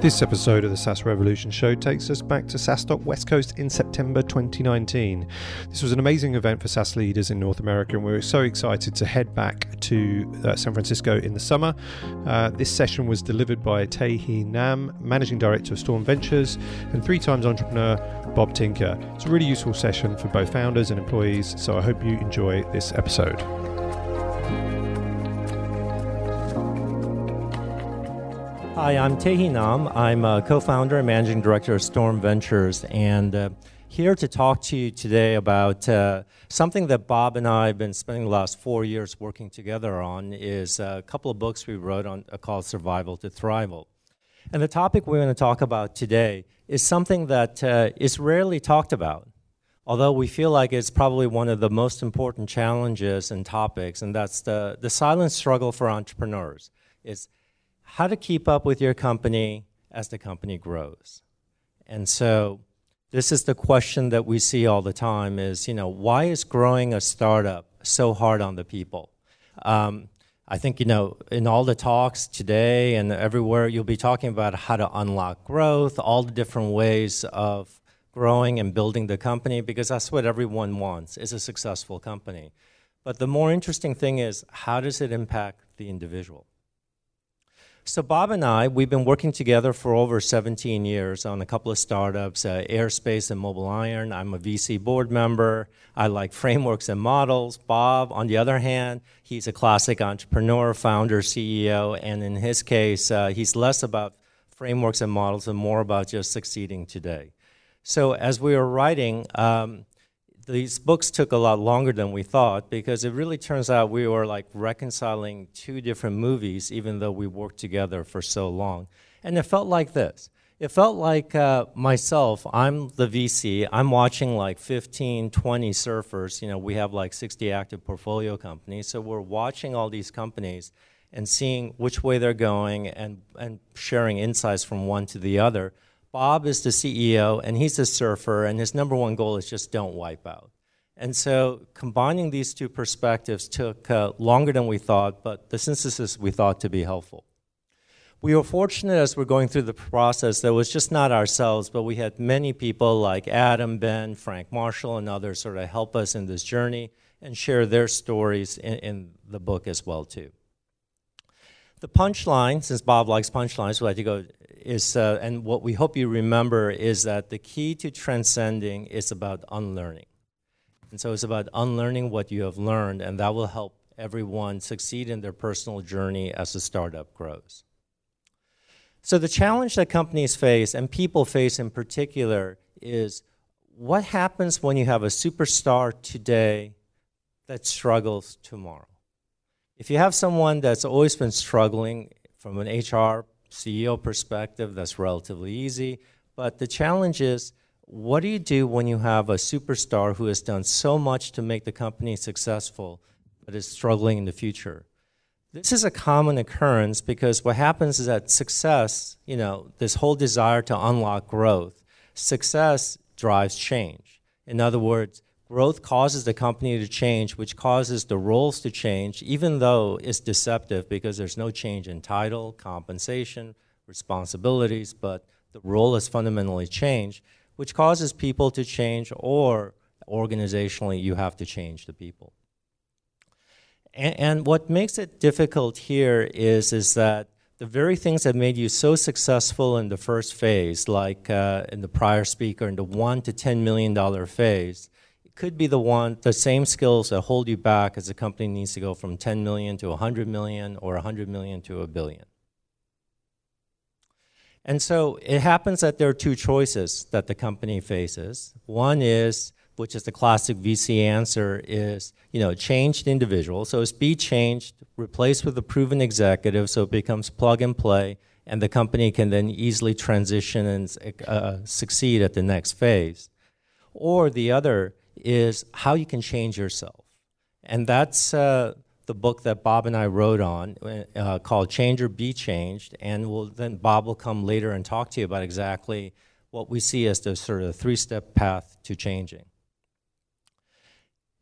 This episode of the SaaS Revolution Show takes us back to SaaStock West Coast in September 2019. This was an amazing event for SaaS leaders in North America, and we were so excited to head back to uh, San Francisco in the summer. Uh, this session was delivered by Tae Nahm, Managing Director of Storm Ventures, and three times entrepreneur Bob Tinker. It's a really useful session for both founders and employees, so I hope you enjoy this episode. Hi, I'm Tae Hea Nahm. I'm a co founder and managing director of Storm Ventures, and uh, here to talk to you today about uh, something that Bob and I have been spending the last four years working together on is a couple of books we wrote on uh, called Survival to Thrival. And the topic we're going to talk about today is something that uh, is rarely talked about, although we feel like it's probably one of the most important challenges and topics, and that's the, the silent struggle for entrepreneurs. It's how to keep up with your company as the company grows. And so this is the question that we see all the time is, you know, why is growing a startup so hard on the people? Um, I think, you know, in all the talks today and everywhere, you'll be talking about how to unlock growth, all the different ways of growing and building the company, because that's what everyone wants, is a successful company. But the more interesting thing is, how does it impact the individual? So, Bob and I, we've been working together for over 17 years on a couple of startups, uh, Airespace and MobileIron. I'm a VC board member. I like frameworks and models. Bob, on the other hand, he's a classic entrepreneur, founder, CEO, and in his case, uh, he's less about frameworks and models and more about just succeeding today. So, as we were writing, um, these books took a lot longer than we thought because it really turns out we were like reconciling two different movies even though we worked together for so long. And it felt like this. It felt like uh, myself, I'm the VC, I'm watching like 15, 20 surfers. You know, we have like 60 active portfolio companies. So we're watching all these companies and seeing which way they're going and, and sharing insights from one to the other. Bob is the CEO and he's a surfer, and his number one goal is just don't wipe out. And so combining these two perspectives took uh, longer than we thought, but the synthesis we thought to be helpful. We were fortunate as we're going through the process that was just not ourselves, but we had many people like Adam, Ben, Frank Marshall, and others sort of help us in this journey and share their stories in, in the book as well too. The punchline, since Bob likes punchlines, we like to go is, uh, and what we hope you remember is that the key to transcending is about unlearning. And so it's about unlearning what you have learned, and that will help everyone succeed in their personal journey as the startup grows. So, the challenge that companies face, and people face in particular, is what happens when you have a superstar today that struggles tomorrow? If you have someone that's always been struggling from an HR CEO perspective, that's relatively easy. But the challenge is what do you do when you have a superstar who has done so much to make the company successful but is struggling in the future? This is a common occurrence because what happens is that success, you know, this whole desire to unlock growth, success drives change. In other words, growth causes the company to change, which causes the roles to change, even though it's deceptive because there's no change in title, compensation, responsibilities, but the role has fundamentally changed, which causes people to change, or organizationally, you have to change the people. And, and what makes it difficult here is, is that the very things that made you so successful in the first phase, like uh, in the prior speaker, in the one to $10 million phase, could be the one, the same skills that hold you back as a company needs to go from 10 million to 100 million or 100 million to a billion. And so it happens that there are two choices that the company faces. One is, which is the classic VC answer, is you know change the individual. So it's be changed, replaced with a proven executive, so it becomes plug and play, and the company can then easily transition and uh, succeed at the next phase. Or the other is how you can change yourself. And that's uh, the book that Bob and I wrote on uh, called Change or Be Changed. And we'll, then Bob will come later and talk to you about exactly what we see as the sort of three step path to changing.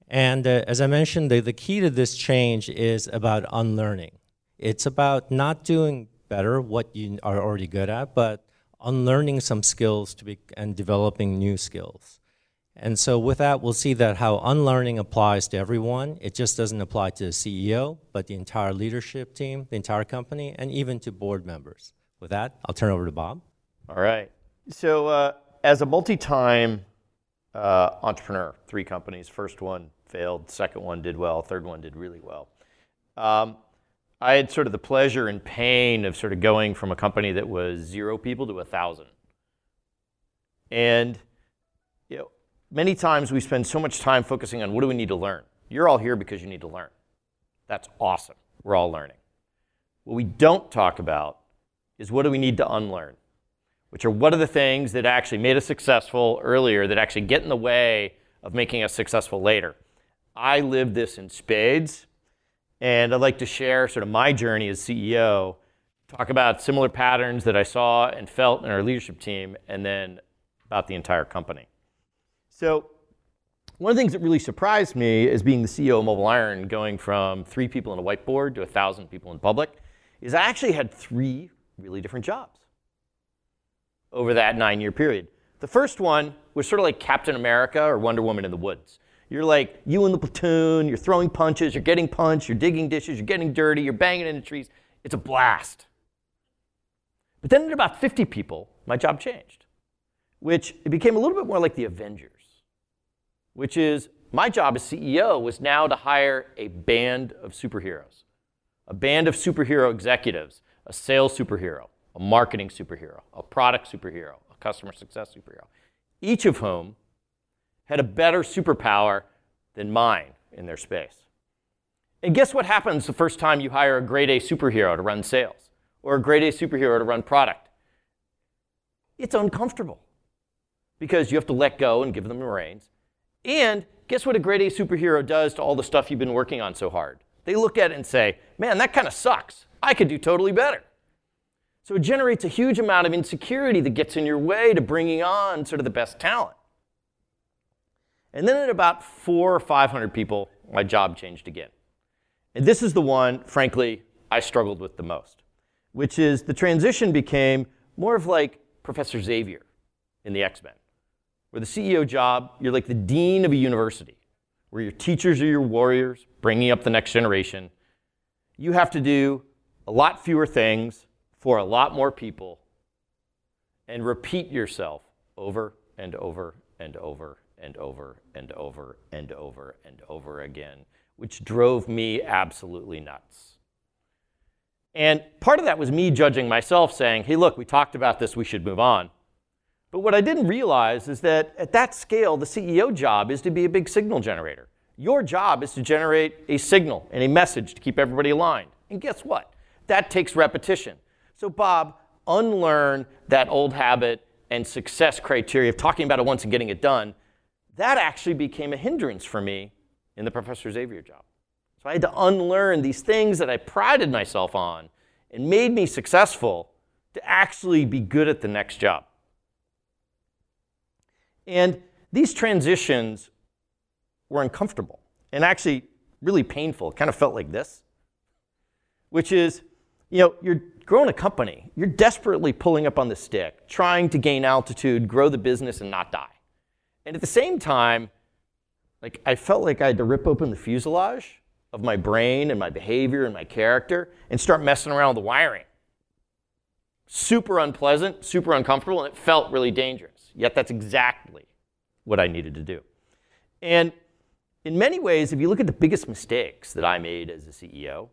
And uh, as I mentioned, the, the key to this change is about unlearning. It's about not doing better what you are already good at, but unlearning some skills to be, and developing new skills. And so with that, we'll see that how unlearning applies to everyone. It just doesn't apply to the CEO, but the entire leadership team, the entire company, and even to board members. With that, I'll turn over to Bob. All right. So uh, as a multi-time uh, entrepreneur, three companies, first one failed, second one did well, third one did really well. Um, I had sort of the pleasure and pain of sort of going from a company that was zero people to a thousand. And many times we spend so much time focusing on what do we need to learn. You're all here because you need to learn. That's awesome. We're all learning. What we don't talk about is what do we need to unlearn, which are what are the things that actually made us successful earlier that actually get in the way of making us successful later. I lived this in spades, and I'd like to share sort of my journey as CEO, talk about similar patterns that I saw and felt in our leadership team, and then about the entire company. So one of the things that really surprised me as being the CEO of MobileIron, going from three people in a whiteboard to a thousand people in public, is I actually had three really different jobs over that nine-year period. The first one was sort of like Captain America or Wonder Woman in the woods. You're like you in the platoon, you're throwing punches, you're getting punched, you're digging dishes, you're getting dirty, you're banging into trees. It's a blast. But then at about 50 people, my job changed, which it became a little bit more like the Avengers which is my job as CEO was now to hire a band of superheroes, a band of superhero executives, a sales superhero, a marketing superhero, a product superhero, a customer success superhero, each of whom had a better superpower than mine in their space. And guess what happens the first time you hire a grade A superhero to run sales or a grade A superhero to run product? It's uncomfortable because you have to let go and give them the reins and guess what a grade A superhero does to all the stuff you've been working on so hard? They look at it and say, man, that kind of sucks. I could do totally better. So it generates a huge amount of insecurity that gets in your way to bringing on sort of the best talent. And then at about four or 500 people, my job changed again. And this is the one, frankly, I struggled with the most, which is the transition became more of like Professor Xavier in the X Where the CEO job, you're like the dean of a university, where your teachers are your warriors, bringing up the next generation. You have to do a lot fewer things for a lot more people and repeat yourself over and over and over and over and over and over and over again, which drove me absolutely nuts. And part of that was me judging myself, saying, hey, look, we talked about this, we should move on. But what I didn't realize is that at that scale, the CEO job is to be a big signal generator. Your job is to generate a signal and a message to keep everybody aligned. And guess what? That takes repetition. So, Bob, unlearn that old habit and success criteria of talking about it once and getting it done. That actually became a hindrance for me in the Professor Xavier job. So I had to unlearn these things that I prided myself on and made me successful to actually be good at the next job. And these transitions were uncomfortable and actually really painful. It kind of felt like this, which is, you know, you're growing a company, you're desperately pulling up on the stick, trying to gain altitude, grow the business, and not die. And at the same time, like I felt like I had to rip open the fuselage of my brain and my behavior and my character and start messing around with the wiring. Super unpleasant, super uncomfortable, and it felt really dangerous. Yet that's exactly what I needed to do. And in many ways, if you look at the biggest mistakes that I made as a CEO,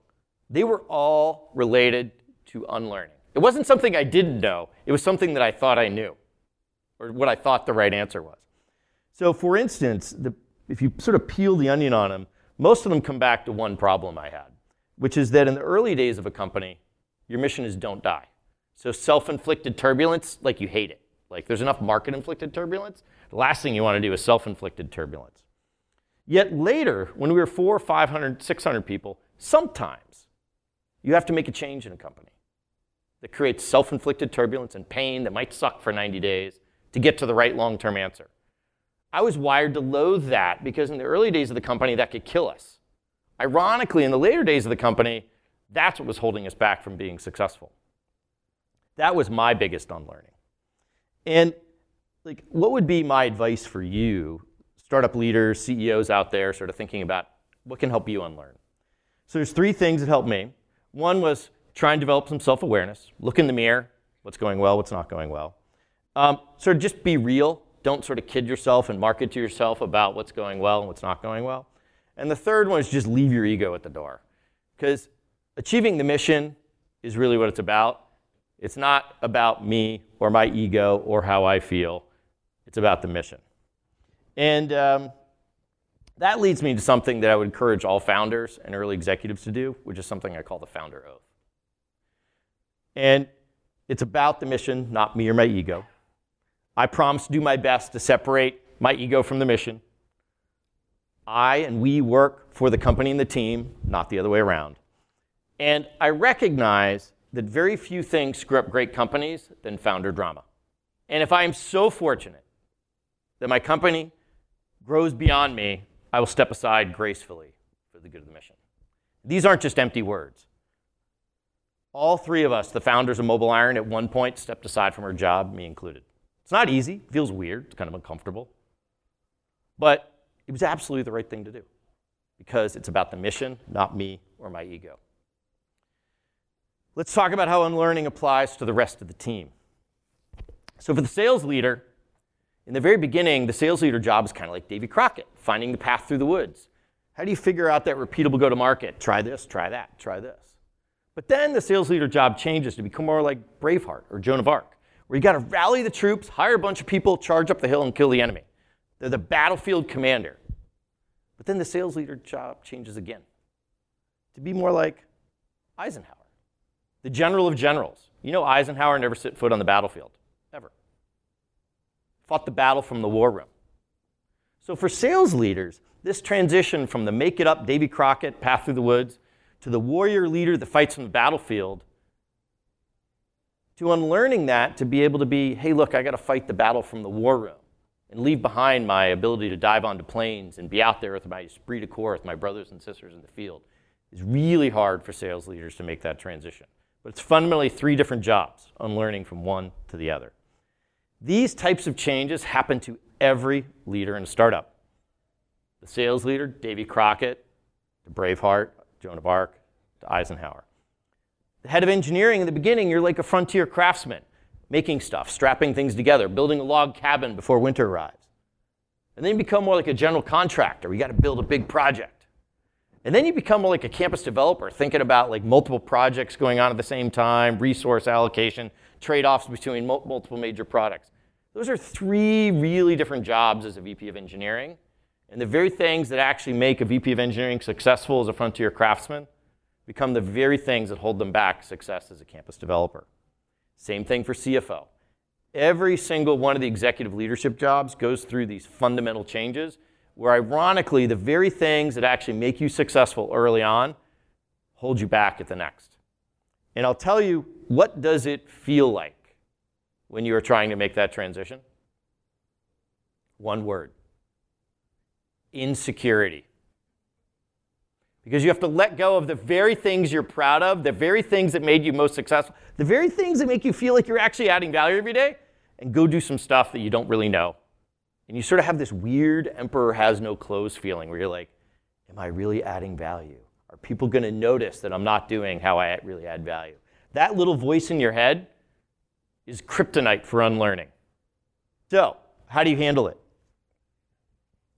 they were all related to unlearning. It wasn't something I didn't know, it was something that I thought I knew, or what I thought the right answer was. So, for instance, the, if you sort of peel the onion on them, most of them come back to one problem I had, which is that in the early days of a company, your mission is don't die. So, self inflicted turbulence, like you hate it. Like there's enough market inflicted turbulence. The last thing you want to do is self inflicted turbulence. Yet later, when we were four, 500, 600 people, sometimes you have to make a change in a company that creates self inflicted turbulence and pain that might suck for 90 days to get to the right long term answer. I was wired to loathe that because in the early days of the company, that could kill us. Ironically, in the later days of the company, that's what was holding us back from being successful. That was my biggest unlearning And like, what would be my advice for you, startup leaders, CEOs out there, sort of thinking about what can help you unlearn? So there's three things that helped me. One was try and develop some self-awareness. Look in the mirror. What's going well? What's not going well? Um, sort of just be real. Don't sort of kid yourself and market to yourself about what's going well and what's not going well. And the third one is just leave your ego at the door. Because achieving the mission is really what it's about. It's not about me or my ego or how I feel. It's about the mission. And um, that leads me to something that I would encourage all founders and early executives to do, which is something I call the founder oath. And it's about the mission, not me or my ego. I promise to do my best to separate my ego from the mission. I and we work for the company and the team, not the other way around. And I recognize that very few things screw up great companies than founder drama. And if I am so fortunate that my company grows beyond me, I will step aside gracefully for the good of the mission. These aren't just empty words. All three of us, the founders of MobileIron, at one point stepped aside from our job, me included. It's not easy, it feels weird, it's kind of uncomfortable. But it was absolutely the right thing to do because it's about the mission, not me or my ego. Let's talk about how unlearning applies to the rest of the team. So, for the sales leader, in the very beginning, the sales leader job is kind of like Davy Crockett, finding the path through the woods. How do you figure out that repeatable go to market? Try this, try that, try this. But then the sales leader job changes to become more like Braveheart or Joan of Arc, where you got to rally the troops, hire a bunch of people, charge up the hill, and kill the enemy. They're the battlefield commander. But then the sales leader job changes again to be more like Eisenhower, the general of generals. You know, Eisenhower never set foot on the battlefield, ever. Fought the battle from the war room. So for sales leaders, this transition from the make it up Davy Crockett path through the woods to the warrior leader that fights from the battlefield to unlearning that to be able to be, hey, look, I got to fight the battle from the war room and leave behind my ability to dive onto planes and be out there with my esprit de corps with my brothers and sisters in the field is really hard for sales leaders to make that transition. But it's fundamentally three different jobs, unlearning from one to the other. These types of changes happen to every leader in a startup. The sales leader, Davy Crockett, the Braveheart, Joan of Arc, to Eisenhower. The head of engineering in the beginning, you're like a frontier craftsman making stuff, strapping things together, building a log cabin before winter arrives. And then you become more like a general contractor. You got to build a big project. And then you become like a campus developer, thinking about like multiple projects going on at the same time, resource allocation, trade-offs between multiple major products. Those are three really different jobs as a VP of engineering. And the very things that actually make a VP of engineering successful as a frontier craftsman become the very things that hold them back success as a campus developer. Same thing for CFO. Every single one of the executive leadership jobs goes through these fundamental changes where ironically the very things that actually make you successful early on hold you back at the next. And I'll tell you, what does it feel like when you are trying to make that transition? One word. Insecurity. Because you have to let go of the very things you're proud of, the very things that made you most successful, the very things that make you feel like you're actually adding value every day, and go do some stuff that you don't really know. And you sort of have this weird emperor has no clothes feeling where you're like, am I really adding value? Are people going to notice that I'm not doing how I really add value? That little voice in your head is kryptonite for unlearning. So, how do you handle it?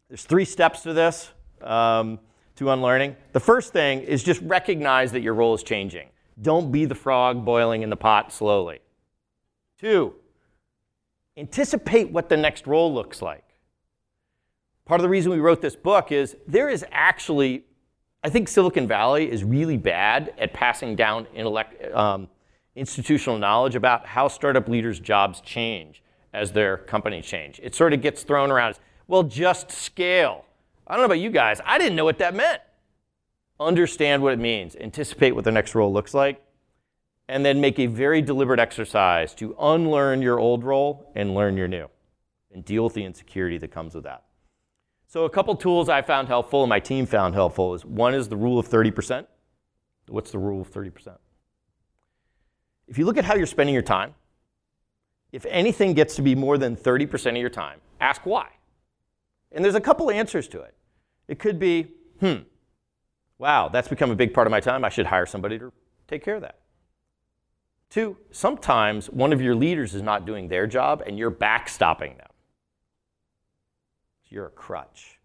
There's three steps to this. Um, to unlearning. The first thing is just recognize that your role is changing. Don't be the frog boiling in the pot slowly. Two, anticipate what the next role looks like. Part of the reason we wrote this book is there is actually, I think Silicon Valley is really bad at passing down intellect, um, institutional knowledge about how startup leaders' jobs change as their companies change. It sort of gets thrown around as, well, just scale. I don't know about you guys, I didn't know what that meant. Understand what it means, anticipate what the next role looks like, and then make a very deliberate exercise to unlearn your old role and learn your new, and deal with the insecurity that comes with that. So, a couple tools I found helpful and my team found helpful is one is the rule of 30%. What's the rule of 30%? If you look at how you're spending your time, if anything gets to be more than 30% of your time, ask why. And there's a couple answers to it. It could be, hmm, wow, that's become a big part of my time. I should hire somebody to take care of that. Two, sometimes one of your leaders is not doing their job and you're backstopping them. So you're a crutch.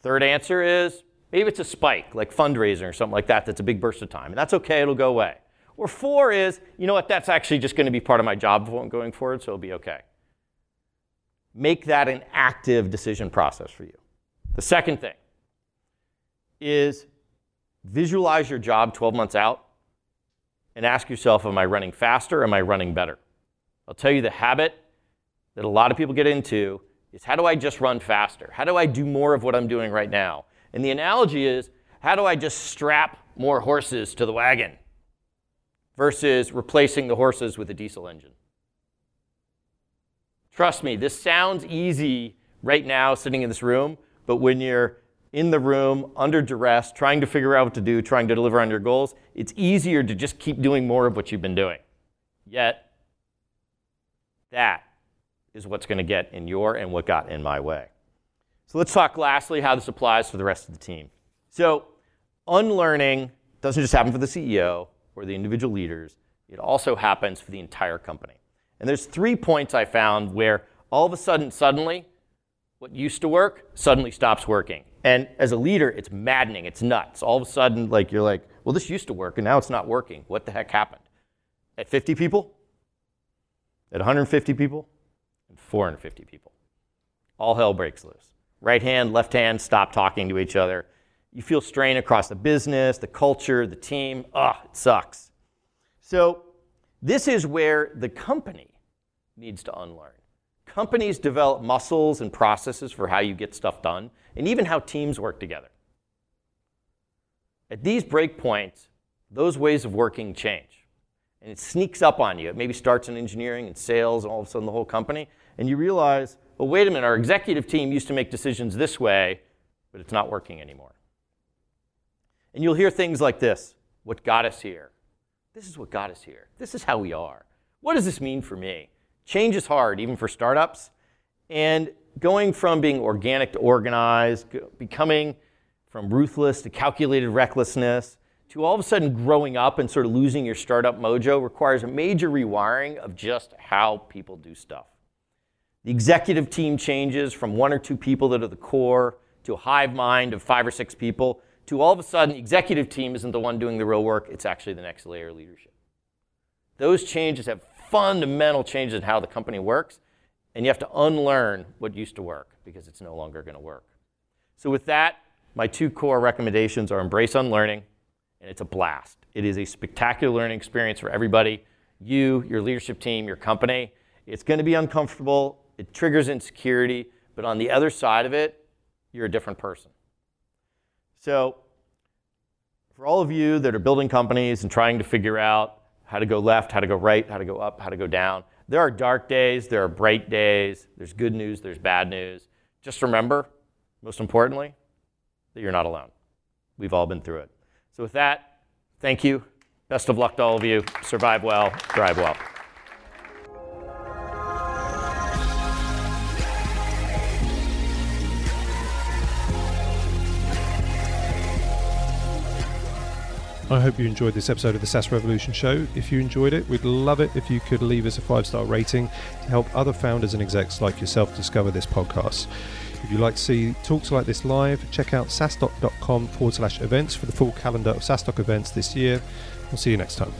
Third answer is maybe it's a spike, like fundraising or something like that, that's a big burst of time. And that's okay, it'll go away. Or four is, you know what, that's actually just going to be part of my job going forward, so it'll be okay. Make that an active decision process for you. The second thing is visualize your job 12 months out and ask yourself, am I running faster? Am I running better? I'll tell you the habit that a lot of people get into is how do I just run faster? How do I do more of what I'm doing right now? And the analogy is, how do I just strap more horses to the wagon versus replacing the horses with a diesel engine? Trust me, this sounds easy right now sitting in this room, but when you're in the room under duress, trying to figure out what to do, trying to deliver on your goals, it's easier to just keep doing more of what you've been doing. Yet, that is what's going to get in your and what got in my way. So let's talk lastly how this applies for the rest of the team. So, unlearning doesn't just happen for the CEO or the individual leaders, it also happens for the entire company. And there's three points I found where all of a sudden, suddenly, what used to work suddenly stops working. And as a leader, it's maddening. It's nuts. All of a sudden, like you're like, well, this used to work and now it's not working. What the heck happened? At 50 people? At 150 people? And 450 people. All hell breaks loose. Right hand, left hand stop talking to each other. You feel strain across the business, the culture, the team. Ugh, it sucks. So, this is where the company needs to unlearn. Companies develop muscles and processes for how you get stuff done and even how teams work together. At these breakpoints, those ways of working change. And it sneaks up on you. It maybe starts in engineering and sales, and all of a sudden the whole company. And you realize, well, wait a minute, our executive team used to make decisions this way, but it's not working anymore. And you'll hear things like this what got us here? This is what got us here. This is how we are. What does this mean for me? Change is hard, even for startups. And going from being organic to organized, becoming from ruthless to calculated recklessness, to all of a sudden growing up and sort of losing your startup mojo requires a major rewiring of just how people do stuff. The executive team changes from one or two people that are the core to a hive mind of five or six people to all of a sudden the executive team isn't the one doing the real work, it's actually the next layer of leadership. Those changes have fundamental changes in how the company works, and you have to unlearn what used to work because it's no longer going to work. So, with that, my two core recommendations are embrace unlearning, and it's a blast. It is a spectacular learning experience for everybody you, your leadership team, your company. It's going to be uncomfortable, it triggers insecurity, but on the other side of it, you're a different person. So, for all of you that are building companies and trying to figure out how to go left, how to go right, how to go up, how to go down, there are dark days, there are bright days, there's good news, there's bad news. Just remember, most importantly, that you're not alone. We've all been through it. So, with that, thank you. Best of luck to all of you. Survive well, thrive well. I hope you enjoyed this episode of the SaaS Revolution Show. If you enjoyed it, we'd love it if you could leave us a five star rating to help other founders and execs like yourself discover this podcast. If you'd like to see talks like this live, check out saastock.com forward slash events for the full calendar of SaaStock events this year. We'll see you next time.